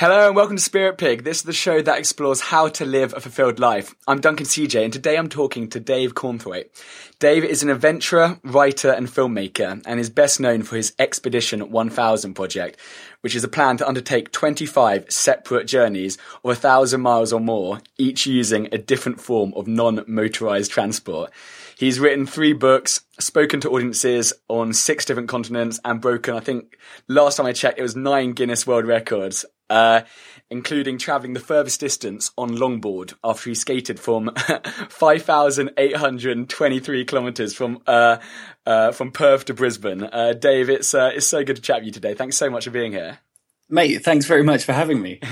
Hello and welcome to Spirit Pig. This is the show that explores how to live a fulfilled life. I'm Duncan CJ and today I'm talking to Dave Cornthwaite. Dave is an adventurer, writer and filmmaker and is best known for his Expedition 1000 project, which is a plan to undertake 25 separate journeys of a thousand miles or more, each using a different form of non-motorized transport. He's written three books, spoken to audiences on six different continents, and broken, I think, last time I checked, it was nine Guinness World Records, uh, including travelling the furthest distance on longboard after he skated from 5,823 kilometres from, uh, uh, from Perth to Brisbane. Uh, Dave, it's, uh, it's so good to chat with you today. Thanks so much for being here. Mate, thanks very much for having me.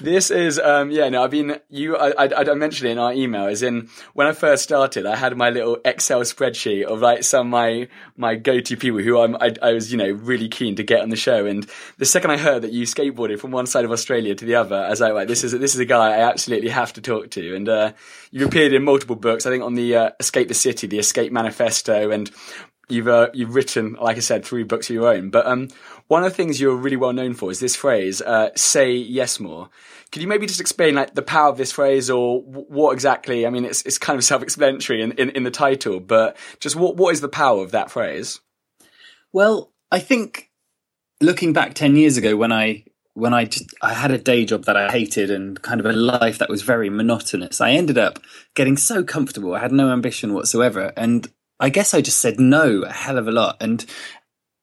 This is, um, yeah, no, I've been, you, I, I, I, mentioned it in our email, as in, when I first started, I had my little Excel spreadsheet of like some of my, my go-to people who I'm, I, I was, you know, really keen to get on the show. And the second I heard that you skateboarded from one side of Australia to the other, I was like, right, this is, this is a guy I absolutely have to talk to. And, uh, you've appeared in multiple books, I think on the, uh, Escape the City, the Escape Manifesto, and you've, uh, you've written, like I said, three books of your own. But, um, one of the things you're really well known for is this phrase, uh, say yes more. Could you maybe just explain like the power of this phrase or what exactly, I mean, it's, it's kind of self-explanatory in, in, in the title, but just what, what is the power of that phrase? Well, I think looking back 10 years ago when I, when I just, I had a day job that I hated and kind of a life that was very monotonous, I ended up getting so comfortable. I had no ambition whatsoever. And I guess I just said no a hell of a lot. And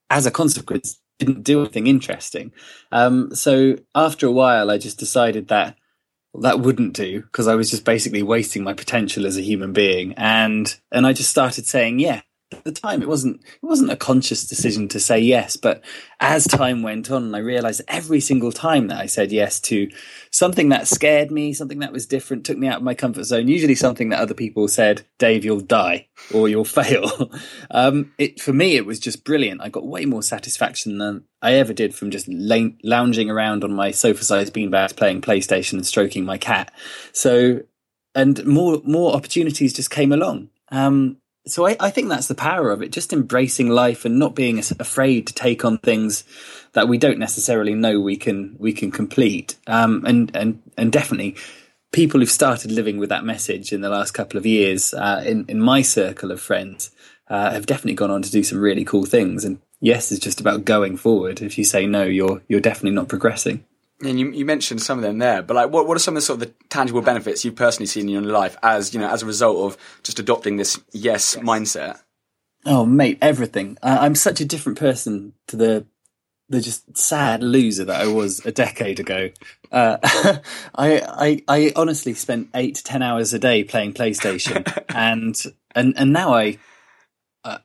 as a consequence, didn't do anything interesting. Um, so after a while, I just decided that that wouldn't do because I was just basically wasting my potential as a human being, and and I just started saying yeah at the time it wasn't it wasn't a conscious decision to say yes but as time went on i realized every single time that i said yes to something that scared me something that was different took me out of my comfort zone usually something that other people said dave you'll die or you'll fail. Um, it for me it was just brilliant. I got way more satisfaction than i ever did from just la- lounging around on my sofa sized beanbags playing playstation and stroking my cat. So and more more opportunities just came along. Um, so I, I, think that's the power of it just embracing life and not being afraid to take on things that we don't necessarily know we can we can complete. Um, and and and definitely people who've started living with that message in the last couple of years uh, in in my circle of friends uh, have definitely gone on to do some really cool things. And yes is just about going forward. If you say no you're you're definitely not progressing and you, you mentioned some of them there, but like, what, what are some of the sort of the tangible benefits you've personally seen in your life as, you know, as a result of just adopting this yes, yes. mindset? Oh, mate, everything. I'm such a different person to the the just sad loser that I was a decade ago. Uh, I, I, I honestly spent eight to ten hours a day playing PlayStation, and and and now I, uh,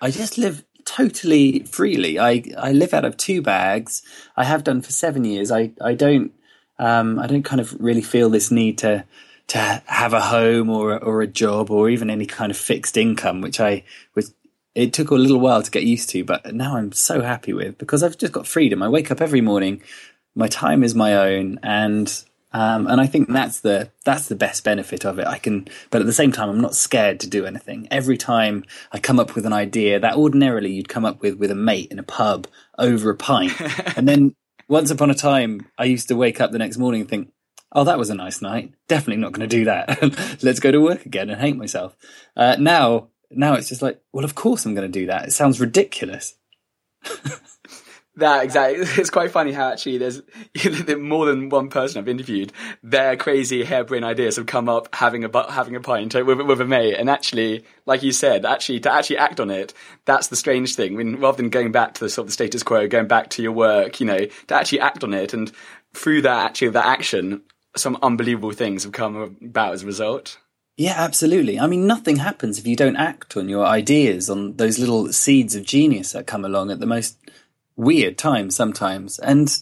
I just live totally freely. I I live out of two bags. I have done for seven years. I I don't um, I don't kind of really feel this need to to have a home or or a job or even any kind of fixed income, which I was. It took a little while to get used to, but now I'm so happy with because I've just got freedom. I wake up every morning, my time is my own, and um, and I think that's the that's the best benefit of it. I can, but at the same time, I'm not scared to do anything. Every time I come up with an idea that ordinarily you'd come up with with a mate in a pub over a pint, and then once upon a time, I used to wake up the next morning and think, "Oh, that was a nice night. Definitely not going to do that. Let's go to work again and hate myself." Uh, now, now it's just like, well, of course I'm going to do that. It sounds ridiculous. That exactly. It's quite funny how actually there's more than one person I've interviewed. Their crazy harebrained ideas have come up having a having a pint with, with a mate, and actually, like you said, actually to actually act on it, that's the strange thing. I mean, rather than going back to the sort of the status quo, going back to your work, you know, to actually act on it, and through that actually that action, some unbelievable things have come about as a result. Yeah, absolutely. I mean, nothing happens if you don't act on your ideas, on those little seeds of genius that come along at the most weird times sometimes. And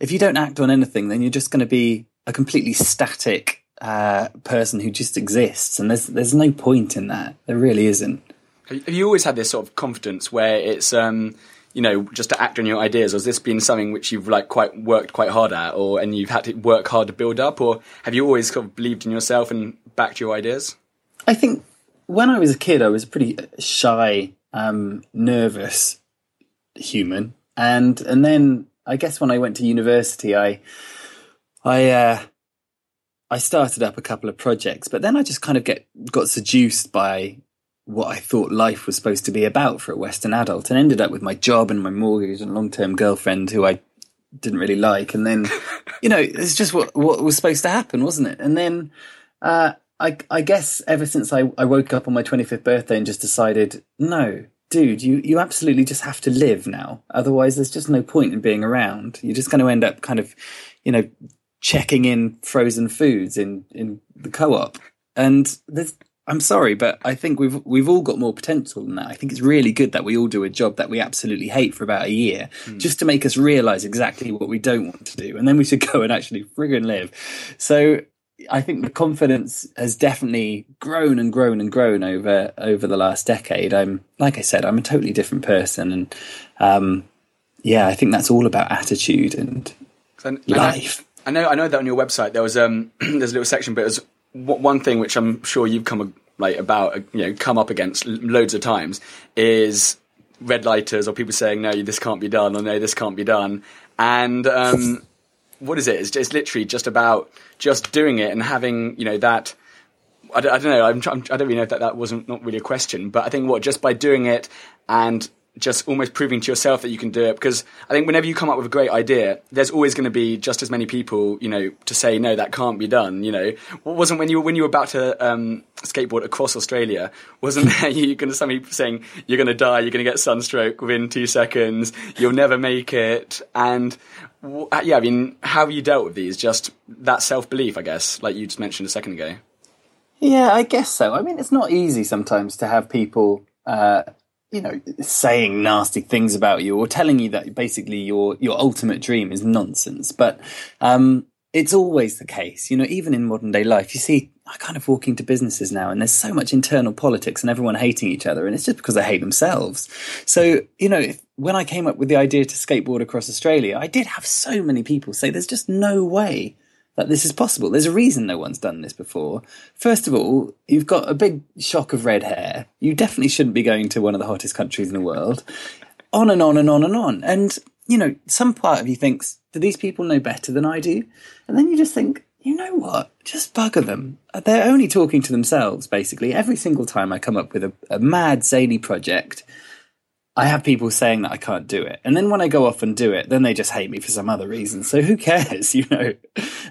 if you don't act on anything, then you're just going to be a completely static uh, person who just exists. And there's there's no point in that. There really isn't. Have you always had this sort of confidence where it's um, you know just to act on your ideas, or has this been something which you've like quite worked quite hard at, or and you've had to work hard to build up, or have you always sort of believed in yourself and backed your ideas? I think when I was a kid, I was a pretty shy, um, nervous human and and then I guess when I went to university, I I uh, I started up a couple of projects, but then I just kind of get got seduced by what I thought life was supposed to be about for a Western adult, and ended up with my job and my mortgage and long term girlfriend who I didn't really like, and then you know it's just what what was supposed to happen, wasn't it? And then uh, I I guess ever since I, I woke up on my twenty fifth birthday and just decided no. Dude, you, you absolutely just have to live now. Otherwise, there's just no point in being around. You're just going to end up kind of, you know, checking in frozen foods in, in the co-op. And there's, I'm sorry, but I think we've we've all got more potential than that. I think it's really good that we all do a job that we absolutely hate for about a year, mm. just to make us realise exactly what we don't want to do, and then we should go and actually friggin' live. So I think the confidence has definitely grown and grown and grown over over the last decade. I'm like I said, I'm a totally different person, and um, yeah, I think that's all about attitude and life. I know, I know that on your website there was um there's a little section, but there's one thing which I'm sure you've come like about you know come up against loads of times is red lighters or people saying no this can't be done or no this can't be done and um, what is it it's, it's literally just about just doing it and having you know that I don't, I don't know I'm, I'm, I do not really know if that, that wasn't not really a question but I think what just by doing it and just almost proving to yourself that you can do it because I think whenever you come up with a great idea, there's always going to be just as many people, you know, to say no, that can't be done. You know, what wasn't when you when you were about to um, skateboard across Australia, wasn't there you going to somebody saying you're going to die, you're going to get sunstroke within two seconds, you'll never make it, and yeah, I mean, how you dealt with these? Just that self belief, I guess, like you just mentioned a second ago. Yeah, I guess so. I mean, it's not easy sometimes to have people. Uh, you know, saying nasty things about you or telling you that basically your your ultimate dream is nonsense. But um, it's always the case, you know, even in modern day life, you see, I kind of walk into businesses now and there's so much internal politics and everyone hating each other, and it's just because they hate themselves. So, you know, when I came up with the idea to skateboard across Australia, I did have so many people say there's just no way that this is possible. There's a reason no one's done this before. First of all, you've got a big shock of red hair. You definitely shouldn't be going to one of the hottest countries in the world. On and on and on and on. And, you know, some part of you thinks, do these people know better than I do? And then you just think, you know what? Just bugger them. They're only talking to themselves, basically. Every single time I come up with a, a mad, zany project, I have people saying that I can't do it. And then when I go off and do it, then they just hate me for some other reason. So who cares, you know?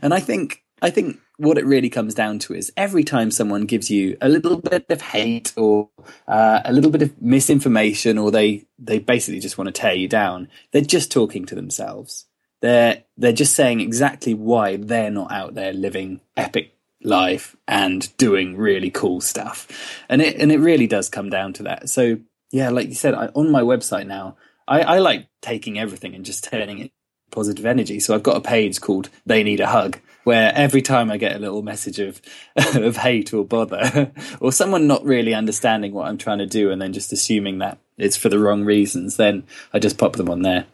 And I think, I think what it really comes down to is every time someone gives you a little bit of hate or uh, a little bit of misinformation or they, they basically just want to tear you down, they're just talking to themselves. They're, they're just saying exactly why they're not out there living epic life and doing really cool stuff. And it, and it really does come down to that. So yeah, like you said, I, on my website now, I, I like taking everything and just turning it positive energy. So I've got a page called "They Need a Hug," where every time I get a little message of of hate or bother, or someone not really understanding what I'm trying to do, and then just assuming that it's for the wrong reasons, then I just pop them on there.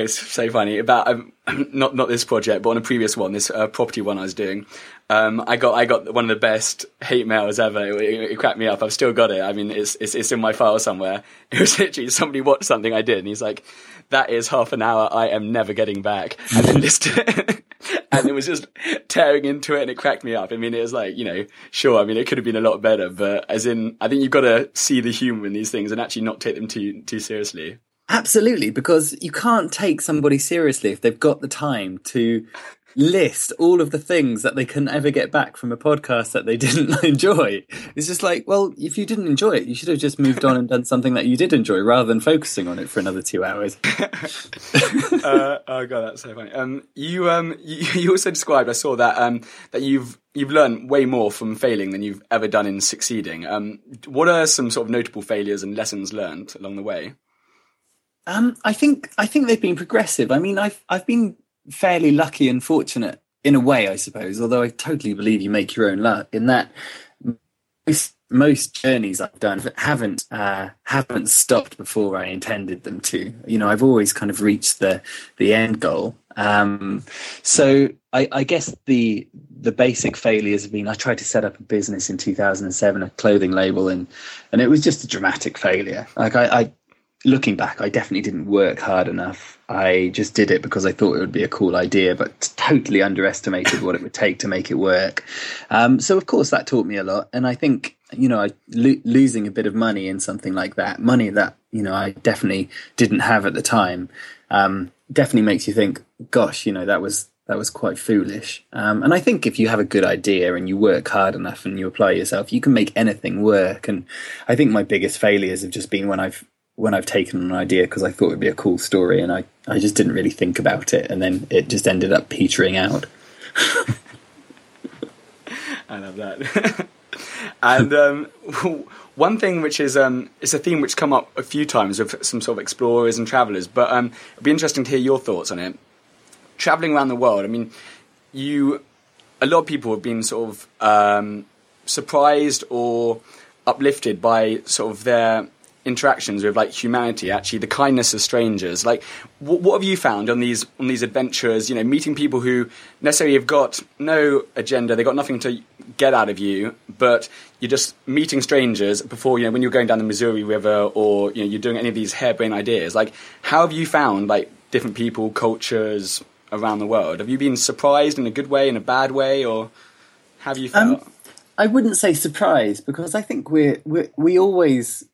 It's so funny about um, not not this project, but on a previous one, this uh, property one I was doing. Um, I got I got one of the best hate mails ever. It, it, it, cracked me up. I've still got it. I mean, it's, it's it's in my file somewhere. It was literally somebody watched something I did, and he's like, "That is half an hour I am never getting back." And then listed and it was just tearing into it, and it cracked me up. I mean, it was like you know, sure. I mean, it could have been a lot better, but as in, I think you've got to see the humour in these things and actually not take them too too seriously. Absolutely, because you can't take somebody seriously if they've got the time to list all of the things that they can ever get back from a podcast that they didn't enjoy. It's just like, well, if you didn't enjoy it, you should have just moved on and done something that you did enjoy rather than focusing on it for another two hours. uh, oh god, that's so funny. Um, you um, you, you, also described. I saw that um, that you've you've learned way more from failing than you've ever done in succeeding. Um, what are some sort of notable failures and lessons learned along the way? Um, I think I think they've been progressive. I mean, I've I've been fairly lucky and fortunate in a way, I suppose. Although I totally believe you make your own luck in that most, most journeys I've done haven't uh, haven't stopped before I intended them to. You know, I've always kind of reached the the end goal. Um, so I, I, guess the the basic failures have been I tried to set up a business in 2007, a clothing label, and and it was just a dramatic failure. Like I, I looking back, I definitely didn't work hard enough. I just did it because I thought it would be a cool idea, but totally underestimated what it would take to make it work. Um, so, of course, that taught me a lot. And I think, you know, I, lo- losing a bit of money in something like that, money that, you know, I definitely didn't have at the time, um, definitely makes you think, gosh, you know, that was. That was quite foolish. Um, and I think if you have a good idea and you work hard enough and you apply yourself, you can make anything work. And I think my biggest failures have just been when I've when I've taken an idea because I thought it would be a cool story and I, I just didn't really think about it and then it just ended up petering out. I love that. and um, one thing which is um, it's a theme which come up a few times with some sort of explorers and travelers, but um, it'd be interesting to hear your thoughts on it. Traveling around the world, I mean, you a lot of people have been sort of um, surprised or uplifted by sort of their interactions with like humanity actually the kindness of strangers. Like what, what have you found on these on these adventures you know meeting people who necessarily have got no agenda they've got nothing to get out of you but you're just meeting strangers before you know when you're going down the missouri river or you know you're doing any of these harebrained ideas? Like how have you found like different people cultures around the world? Have you been surprised in a good way in a bad way or have you felt? Um, I wouldn't say surprised because I think we're, we we always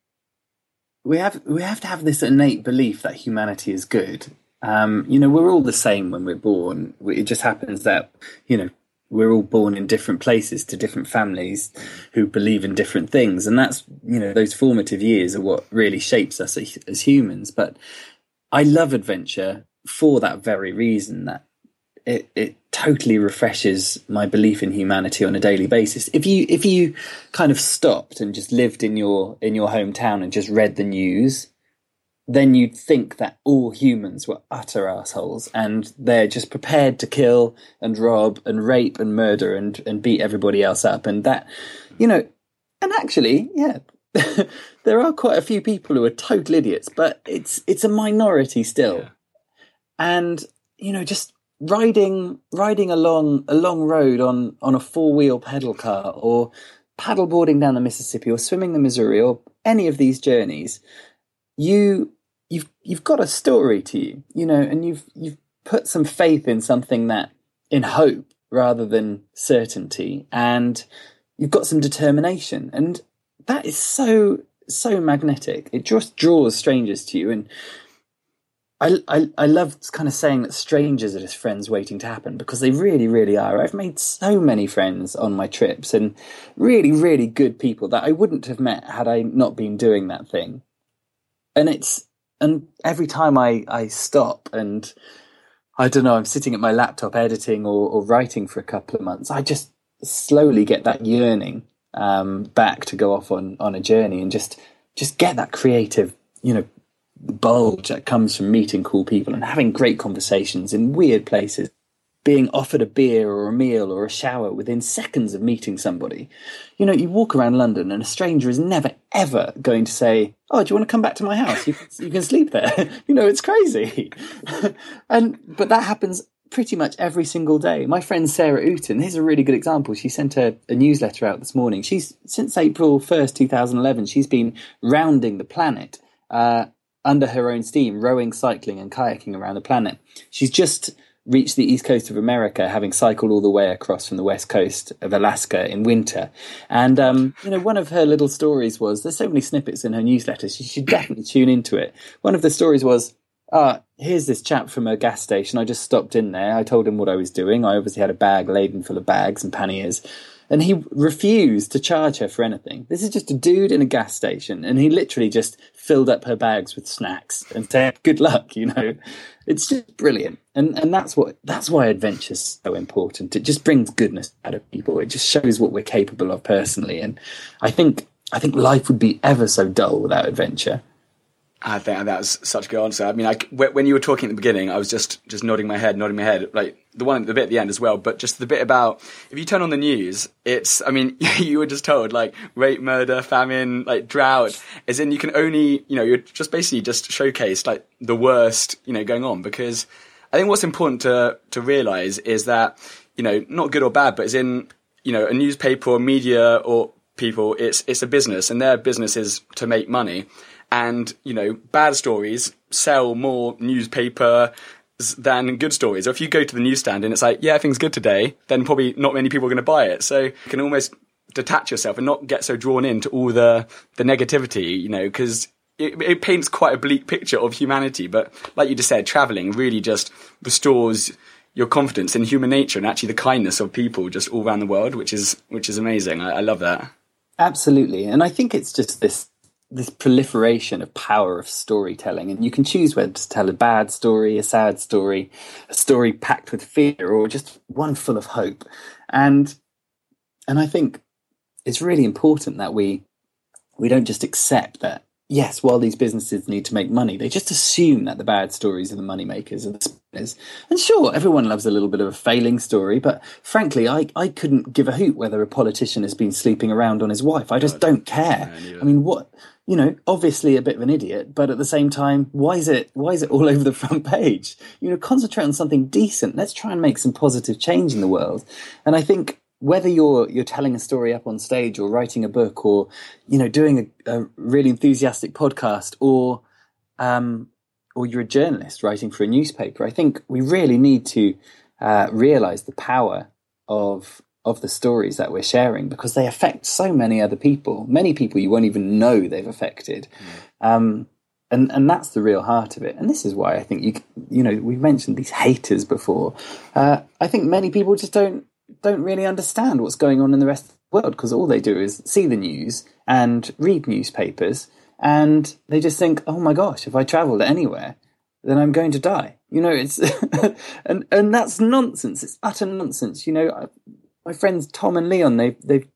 we have we have to have this innate belief that humanity is good. Um, you know, we're all the same when we're born. It just happens that you know we're all born in different places to different families who believe in different things, and that's you know those formative years are what really shapes us as, as humans. But I love adventure for that very reason that it, it totally refreshes my belief in humanity on a daily basis. If you if you kind of stopped and just lived in your in your hometown and just read the news, then you'd think that all humans were utter assholes and they're just prepared to kill and rob and rape and murder and and beat everybody else up and that you know and actually yeah there are quite a few people who are total idiots but it's it's a minority still yeah. and you know just riding riding along a long road on on a four wheel pedal car or paddleboarding down the Mississippi or swimming the Missouri or any of these journeys, you you've you've got a story to you, you know, and you've you've put some faith in something that in hope rather than certainty, and you've got some determination, and that is so so magnetic. It just draws strangers to you, and I, I, I love kind of saying that strangers are just friends waiting to happen because they really, really are. I've made so many friends on my trips and really, really good people that I wouldn't have met had I not been doing that thing. And it's, and every time I, I stop and I don't know, I'm sitting at my laptop editing or, or writing for a couple of months, I just slowly get that yearning um, back to go off on, on a journey and just, just get that creative, you know, bulge that comes from meeting cool people and having great conversations in weird places, being offered a beer or a meal or a shower within seconds of meeting somebody. You know, you walk around London and a stranger is never ever going to say, "Oh, do you want to come back to my house? You can, you can sleep there." you know, it's crazy. and but that happens pretty much every single day. My friend Sarah Outen, here's a really good example. She sent a, a, newsletter out this morning. She's since April 1st, 2011, she's been rounding the planet. Uh, under her own steam, rowing, cycling, and kayaking around the planet. She's just reached the east coast of America, having cycled all the way across from the west coast of Alaska in winter. And um, you know, one of her little stories was there's so many snippets in her newsletter. She should definitely tune into it. One of the stories was. Ah, here's this chap from a gas station. I just stopped in there. I told him what I was doing. I obviously had a bag laden full of bags and panniers and he refused to charge her for anything. This is just a dude in a gas station, and he literally just filled up her bags with snacks and said, "Good luck," you know. It's just brilliant, and and that's what that's why adventure's so important. It just brings goodness out of people. It just shows what we're capable of personally, and I think I think life would be ever so dull without adventure. I think that was such a good answer. I mean, like when you were talking at the beginning, I was just just nodding my head, nodding my head, like the one the bit at the end as well. But just the bit about if you turn on the news, it's I mean, you were just told like rape, murder, famine, like drought, as in you can only you know you're just basically just showcased like the worst you know going on because I think what's important to to realize is that you know not good or bad, but as in you know a newspaper or media or people it's it's a business and their business is to make money and you know bad stories sell more newspaper than good stories. Or if you go to the newsstand and it's like, yeah, things good today, then probably not many people are going to buy it. So you can almost detach yourself and not get so drawn into all the the negativity, you know, because it, it paints quite a bleak picture of humanity. But like you just said, traveling really just restores your confidence in human nature and actually the kindness of people just all around the world, which is which is amazing. I, I love that. Absolutely, and I think it's just this this proliferation of power of storytelling, and you can choose whether to tell a bad story, a sad story, a story packed with fear, or just one full of hope. And and I think it's really important that we we don't just accept that yes, while these businesses need to make money, they just assume that the bad stories are the money makers and the spinners. And sure, everyone loves a little bit of a failing story, but frankly, I, I couldn't give a hoot whether a politician has been sleeping around on his wife. I just don't care. I mean, what you know, obviously a bit of an idiot, but at the same time, why is it why is it all over the front page? You know, concentrate on something decent. Let's try and make some positive change in the world. And I think whether you're you're telling a story up on stage or writing a book or you know doing a, a really enthusiastic podcast or um, or you're a journalist writing for a newspaper, I think we really need to uh, realize the power of of the stories that we're sharing because they affect so many other people, many people you won't even know they've affected. Mm. Um, and and that's the real heart of it. And this is why I think you you know we've mentioned these haters before. Uh, I think many people just don't don't really understand what's going on in the rest of the world because all they do is see the news and read newspapers and they just think, oh my gosh, if I traveled anywhere, then I'm going to die. You know, it's and and that's nonsense. It's utter nonsense. You know, my friends Tom and Leon, they they've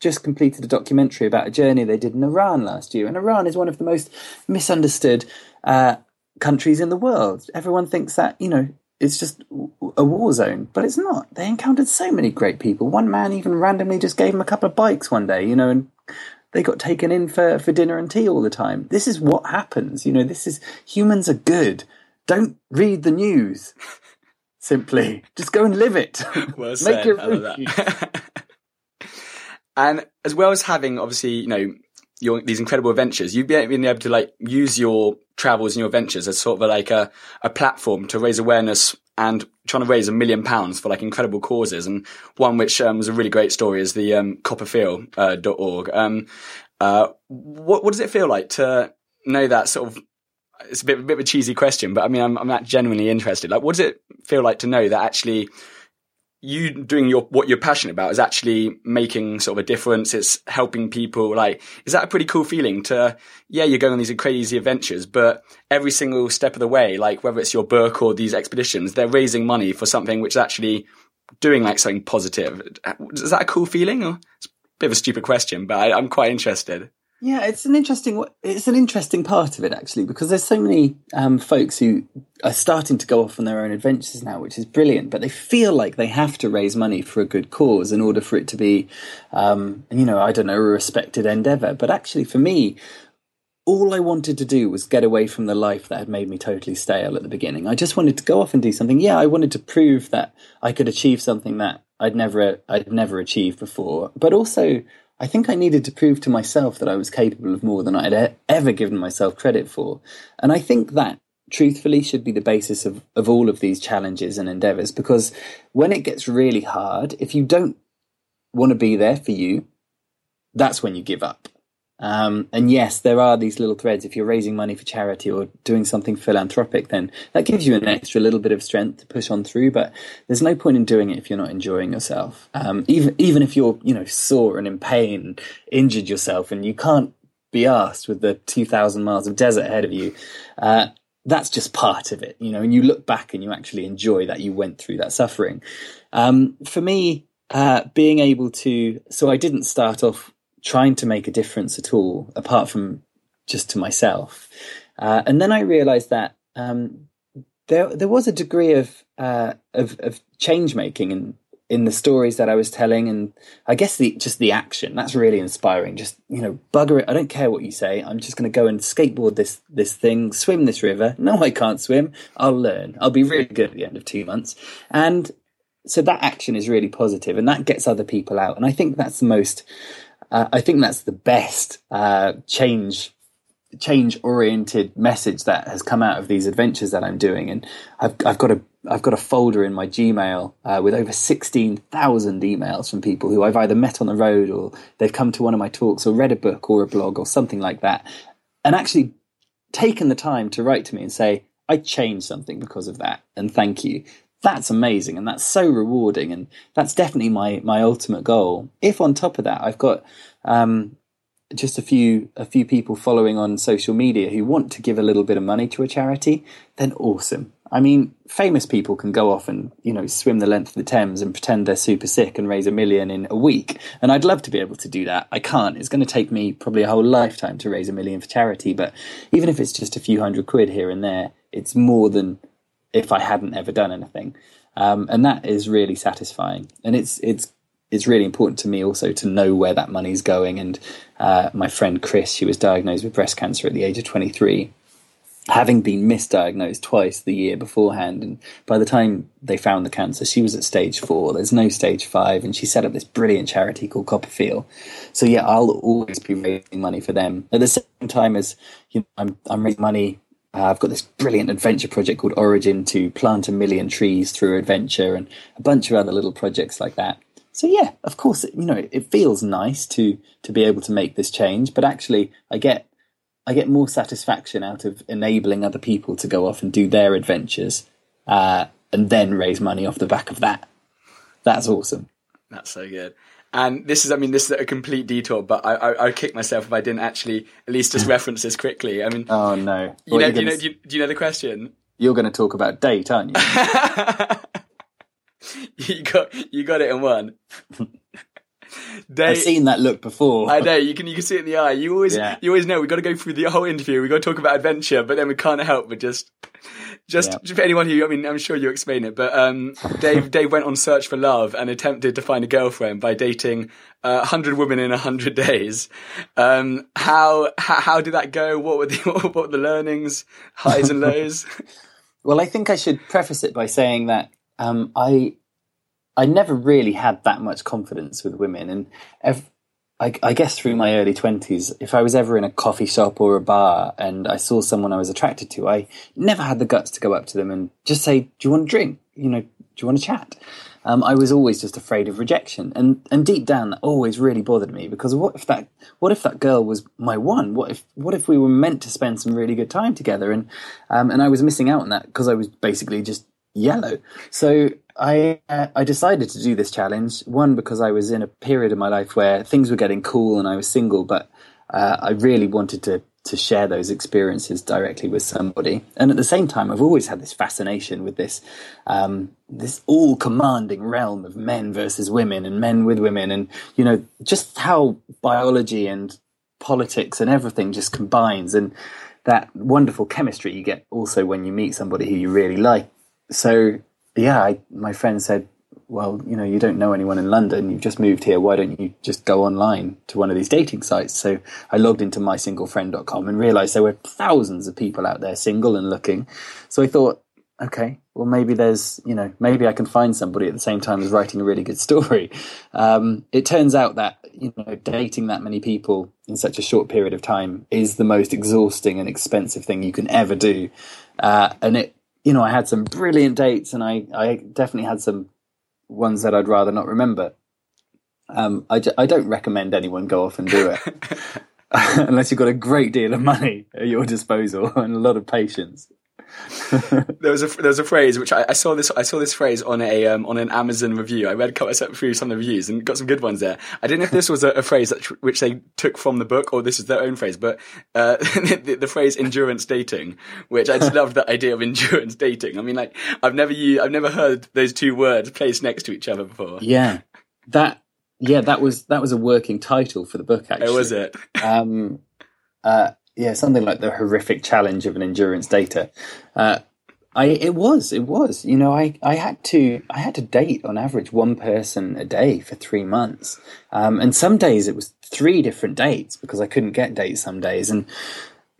just completed a documentary about a journey they did in Iran last year, and Iran is one of the most misunderstood uh, countries in the world. Everyone thinks that you know it's just a war zone, but it's not. They encountered so many great people. One man even randomly just gave them a couple of bikes one day, you know, and they got taken in for, for dinner and tea all the time. This is what happens, you know, this is humans are good. Don't read the news. Simply. Just go and live it. Well Make your And as well as having obviously, you know, your these incredible adventures, you've been able to like use your travels and your ventures as sort of like a, a platform to raise awareness and trying to raise a million pounds for like incredible causes. And one which um, was a really great story is the um, coppafeel.org. Uh, um, uh, what, what does it feel like to know that sort of it's a bit, a bit of a cheesy question, but I mean, I'm, I'm genuinely interested. Like, what does it feel like to know that actually you doing your what you're passionate about is actually making sort of a difference. It's helping people. Like, is that a pretty cool feeling to? Yeah, you're going on these crazy adventures, but every single step of the way, like whether it's your book or these expeditions, they're raising money for something which is actually doing like something positive. Is that a cool feeling? Or it's a bit of a stupid question, but I, I'm quite interested. Yeah, it's an interesting it's an interesting part of it actually because there's so many um, folks who are starting to go off on their own adventures now, which is brilliant. But they feel like they have to raise money for a good cause in order for it to be, um, you know, I don't know, a respected endeavor. But actually, for me, all I wanted to do was get away from the life that had made me totally stale at the beginning. I just wanted to go off and do something. Yeah, I wanted to prove that I could achieve something that I'd never I'd never achieved before, but also I think I needed to prove to myself that I was capable of more than I'd e- ever given myself credit for. And I think that truthfully should be the basis of, of all of these challenges and endeavors because when it gets really hard, if you don't want to be there for you, that's when you give up. Um, and yes, there are these little threads. If you're raising money for charity or doing something philanthropic, then that gives you an extra little bit of strength to push on through. But there's no point in doing it if you're not enjoying yourself. Um, even even if you're you know sore and in pain, injured yourself, and you can't be asked with the 2,000 miles of desert ahead of you. Uh, that's just part of it, you know. And you look back and you actually enjoy that you went through that suffering. Um, for me, uh, being able to, so I didn't start off trying to make a difference at all, apart from just to myself. Uh, and then I realized that um, there there was a degree of uh, of, of change making in in the stories that I was telling, and I guess the just the action that's really inspiring. Just you know, bugger it. I don't care what you say. I'm just going to go and skateboard this this thing, swim this river. No, I can't swim. I'll learn. I'll be really good at the end of two months. And so that action is really positive, and that gets other people out. And I think that's the most uh, I think that's the best uh, change change oriented message that has come out of these adventures that I'm doing. And I've, I've got a, I've got a folder in my Gmail uh, with over 16,000 emails from people who I've either met on the road or they've come to one of my talks or read a book or a blog or something like that. And actually taken the time to write to me and say, I changed something because of that. And thank you. That's amazing. And that's so rewarding. And that's definitely my, my ultimate goal. If on top of that, I've got, um, just a few a few people following on social media who want to give a little bit of money to a charity, then awesome. I mean, famous people can go off and you know swim the length of the Thames and pretend they're super sick and raise a million in a week. And I'd love to be able to do that. I can't. It's going to take me probably a whole lifetime to raise a million for charity. But even if it's just a few hundred quid here and there, it's more than if I hadn't ever done anything. Um, and that is really satisfying. And it's it's it's really important to me also to know where that money's going. And uh, my friend Kris, she was diagnosed with breast cancer at the age of 23, having been misdiagnosed twice the year beforehand. And by the time they found the cancer, she was at stage four. There's no stage five. And she set up this brilliant charity called CoppaFeel. So yeah, I'll always be raising money for them. At the same time as you know, I'm, I'm raising money uh, I've got this brilliant adventure project called Origin to plant a million trees through adventure and a bunch of other little projects like that so yeah, of course, you know, it feels nice to to be able to make this change, but actually, I get I get more satisfaction out of enabling other people to go off and do their adventures, uh, and then raise money off the back of that. That's awesome. That's so good. And this is, I mean, this is a complete detour, but I, I, I'd kick myself if I didn't actually at least just reference this quickly. I mean, oh no, you know, do you know, do you, do you know the question? You're going to talk about date, aren't you? you got you got it in one. They, I've seen that look before. I know you can you can see it in the eye. You always yeah. you always know we've got to go through the whole interview. We've got to talk about adventure, but then we can't help but just just yeah. for anyone who I mean I'm sure you explain it, but um, Dave Dave went on search for love and attempted to find a girlfriend by dating uh, hundred women in hundred days. Um, how, how how did that go? What were the what were the learnings, highs and lows? well, I think I should preface it by saying that um, I I never really had that much confidence with women, and ev- I, I, guess through my early twenties, if I was ever in a coffee shop or a bar and I saw someone I was attracted to, I never had the guts to go up to them and just say, "Do you want a drink? You know, do you want to chat?" Um, I was always just afraid of rejection, and and deep down, that always really bothered me because what if that what if that girl was my one? What if what if we were meant to spend some really good time together, and um, and I was missing out on that because I was basically just yellow. So I uh, I decided to do this challenge. One because I was in a period of my life where things were getting cool and I was single, but uh, I really wanted to to share those experiences directly with somebody. And at the same time, I've always had this fascination with this um, this all commanding realm of men versus women and men with women, and you know just how biology and politics and everything just combines and that wonderful chemistry you get also when you meet somebody who you really like so yeah, I, my friend said, well, you know, you don't know anyone in London. You've just moved here. Why don't you just go online to one of these dating sites? So I logged into mysinglefriend.com and realized there were thousands of people out there single and looking. So I thought, okay, well, maybe there's, you know, maybe I can find somebody at the same time as writing a really good story. Um, it turns out that, you know, dating that many people in such a short period of time is the most exhausting and expensive thing you can ever do. Uh, and it you know, I had some brilliant dates, and I, I definitely had some ones that I'd rather not remember. Um, I, I don't recommend anyone go off and do it unless you've got a great deal of money at your disposal and a lot of patience. there was a there was a phrase which I, I, saw this I saw this phrase on a um, on an Amazon review. I read cut through some of the reviews and got some good ones there. I didn't know if this was a, a phrase that which they took from the book or this is their own phrase, but uh, the, the, phrase endurance dating, which I just love the idea of endurance dating. I mean, like I've never used, I've never heard those two words placed next to each other before. Yeah, that yeah that was that was a working title for the book. Actually, oh, was it? Um, uh, yeah, something like the horrific challenge of an endurance data. Uh, I it was it was you know I, I had to I had to date on average one person a day for three months, um, and some days it was three different dates because I couldn't get dates some days, and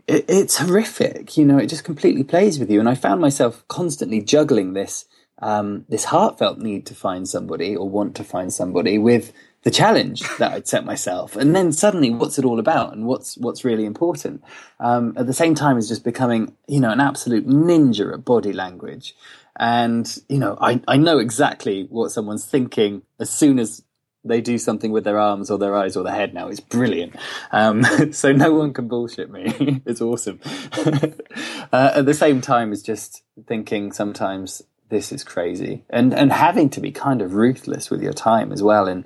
it, it's horrific. You know, it just completely plays with you, and I found myself constantly juggling this um, this heartfelt need to find somebody or want to find somebody with the challenge that I'd set myself. And then suddenly, what's it all about, and what's what's really important? Um, at the same time, is just becoming, you know, an absolute ninja at body language. And you know, I I know exactly what someone's thinking as soon as they do something with their arms or their eyes or their head now. It's brilliant. Um, so no one can bullshit me. it's awesome. uh, at the same time, it's just thinking sometimes this is crazy and and having to be kind of ruthless with your time as well and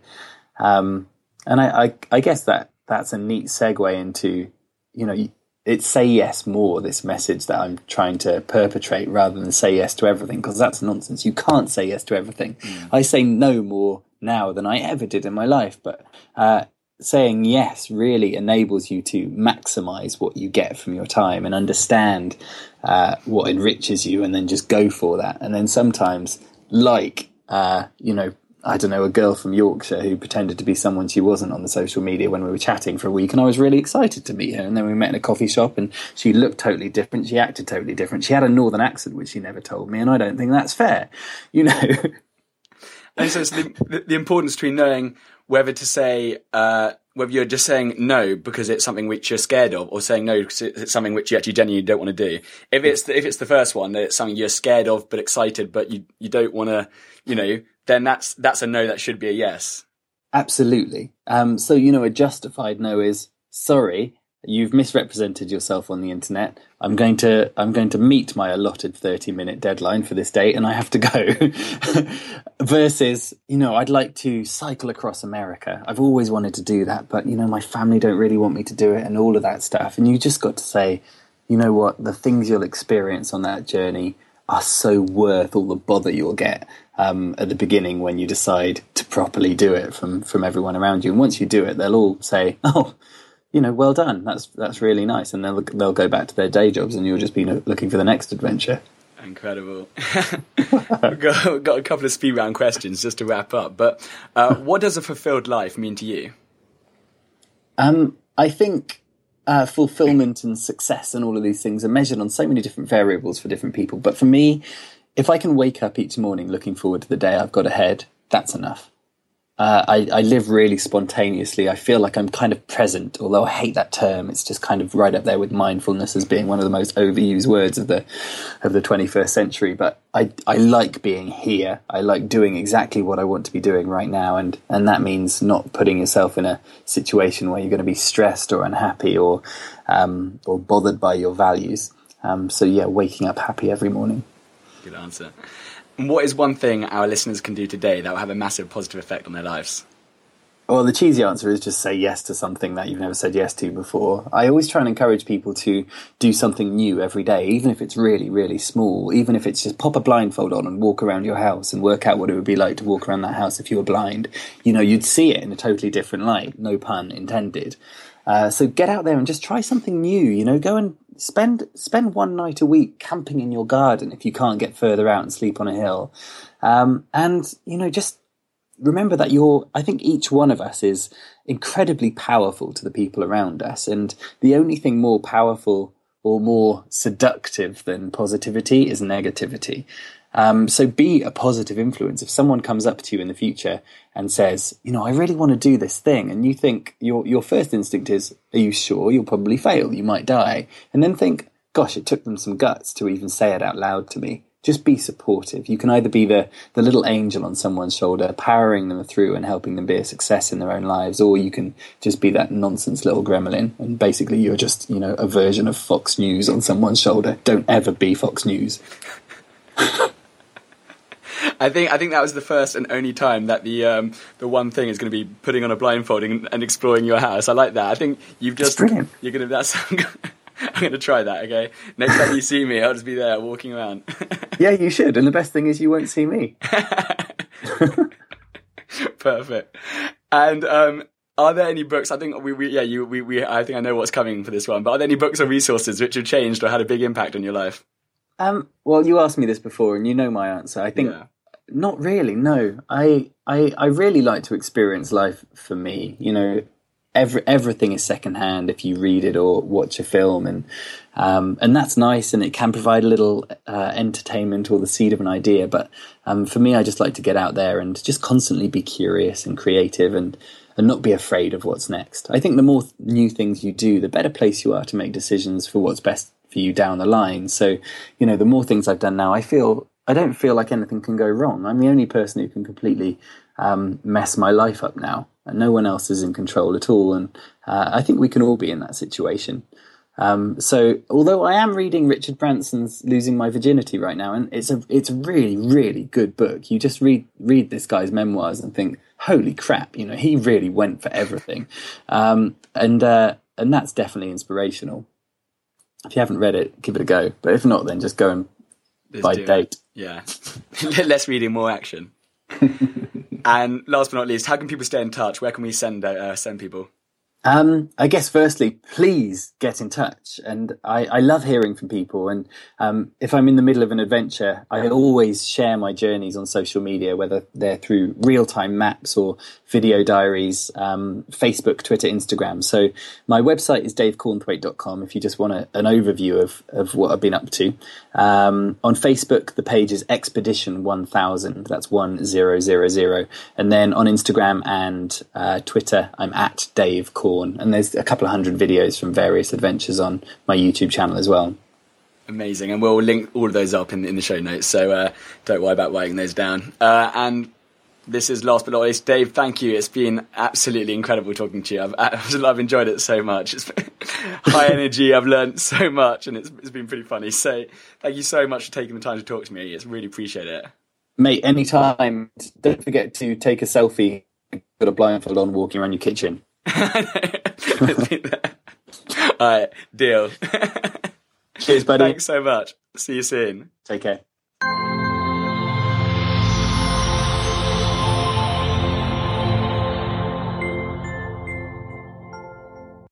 um, and I, I, I guess that that's a neat segue into, you know, it's say yes more, this message that I'm trying to perpetrate rather than say yes to everything, because that's nonsense. You can't say yes to everything. Mm. I say no more now than I ever did in my life, but uh, saying yes really enables you to maximize what you get from your time and understand uh, what enriches you and then just go for that. And then sometimes, like, uh, you know, I don't know, a girl from Yorkshire who pretended to be someone she wasn't on the social media when we were chatting for a week, and I was really excited to meet her. And then we met in a coffee shop, and she looked totally different. She acted totally different. She had a northern accent, which she never told me, and I don't think that's fair, you know. and so it's the, the, importance between knowing whether to say uh, whether you're just saying no because it's something which you're scared of, or saying no because it's something which you actually genuinely don't want to do. If it's the, if it's the first one, that it's something you're scared of but excited, but you you don't want to, you know then that's that's a no that should be a yes. Absolutely. Um, so you know, a justified no is sorry, you've misrepresented yourself on the internet. I'm going to I'm going to meet my allotted 30 minute deadline for this date and I have to go. Versus, you know, I'd like to cycle across America. I've always wanted to do that, but you know, my family don't really want me to do it and all of that stuff. And you just got to say, you know what, the things you'll experience on that journey are so worth all the bother you'll get um, at the beginning when you decide to properly do it from from everyone around you. And once you do it, they'll all say, "Oh, you know, well done. That's that's really nice." And they'll they'll go back to their day jobs, and you'll just be looking for the next adventure. Incredible. we've, got, we've got a couple of speed round questions just to wrap up. But uh, what does a fulfilled life mean to you? Um, I think uh, fulfillment and success and all of these things are measured on so many different variables for different people. But for me, if I can wake up each morning looking forward to the day I've got ahead, that's enough. Uh, I, I, live really spontaneously. I feel like I'm kind of present, although I hate that term. It's just kind of right up there with mindfulness as being one of the most overused words of the of the 21st century. But I I like being here. I like doing exactly what I want to be doing right now, and and that means not putting yourself in a situation where you're going to be stressed or unhappy or um, or bothered by your values. Um, so yeah, waking up happy every morning. Good answer. What is one thing our listeners can do today that will have a massive positive effect on their lives? Well, the cheesy answer is just say yes to something that you've never said yes to before. I always try and encourage people to do something new every day, even if it's really, really small, even if it's just pop a blindfold on and walk around your house and work out what it would be like to walk around that house if you were blind. You know, you'd see it in a totally different light, no pun intended. Uh, so get out there and just try something new. You know, go and spend spend one night a week camping in your garden if you can't get further out and sleep on a hill. Um, and you know, just remember that you're. I think each one of us is incredibly powerful to the people around us, and the only thing more powerful or more seductive than positivity is negativity. Um, so be a positive influence. If someone comes up to you in the future and says, you know, I really want to do this thing, and you think your your first instinct is, are you sure? You'll probably fail. You might die, and then think, gosh, it took them some guts to even say it out loud to me. Just be supportive. You can either be the the little angel on someone's shoulder, powering them through and helping them be a success in their own lives, or you can just be that nonsense little gremlin, and basically you're just you know a version of Fox News on someone's shoulder. Don't ever be Fox News. I think I think that was the first and only time that the um, the one thing is going to be putting on a blindfold and, and, exploring your house. I like that. I think you've just brilliant. You're going to that's. I'm going to try that. Okay, next time you see me, I'll just be there walking around. yeah, you should. And the best thing is, you won't see me. Perfect. And um, are there any books? I think we, we yeah, you, we, we, I think I know what's coming for this one. But are there any books or resources which have changed or had a big impact on your life? Um, well, you asked me this before, and you know my answer. I think yeah. Not really. No, I I I really like to experience life for me. You know, every everything is secondhand if you read it or watch a film, and um, and that's nice, and it can provide a little uh, entertainment or the seed of an idea. But um, for me, I just like to get out there and just constantly be curious and creative, and and not be afraid of what's next. I think the more new things you do, the better place you are to make decisions for what's best for you down the line. So, you know, the more things I've done now, I feel I don't feel like anything can go wrong. I'm the only person who can completely um, mess my life up now, and no one else is in control at all. And uh, I think we can all be in that situation. Um, so, although I am reading Richard Branson's "Losing My Virginity" right now, and it's a it's a really really good book. You just read read this guy's memoirs and think, "Holy crap!" You know, he really went for everything, um, and uh, and that's definitely inspirational. If you haven't read it, give it a go. But if not, then just go and buy date. Yeah. Less reading, more action. and last but not least, how can people stay in touch? Where can we send uh, send people? Um, I guess firstly, please get in touch. And I, I love hearing from people. And um, if I'm in the middle of an adventure, I always share my journeys on social media, whether they're through real time maps or video diaries, um, Facebook, Twitter, Instagram. So my website is davecornthwaite.com if you just want a, an overview of, of what I've been up to. Um, on Facebook, the page is Expedition 1000. That's 1000. And then on Instagram and uh, Twitter, I'm at Dave Corn. And there's a couple of hundred videos from various adventures on my YouTube channel as well. Amazing. And we'll link all of those up in, in the show notes. So uh, don't worry about writing those down. Uh, and this is last but not least, Dave. Thank you. It's been absolutely incredible talking to you. I've, I've enjoyed it so much. It's high energy. I've learned so much, and it's, it's been pretty funny. So thank you so much for taking the time to talk to me. It's really appreciate it, mate. Anytime. Don't forget to take a selfie. Got a blindfold on, walking around your kitchen. All right, deal. Cheers, buddy. Thanks so much. See you soon. Take care.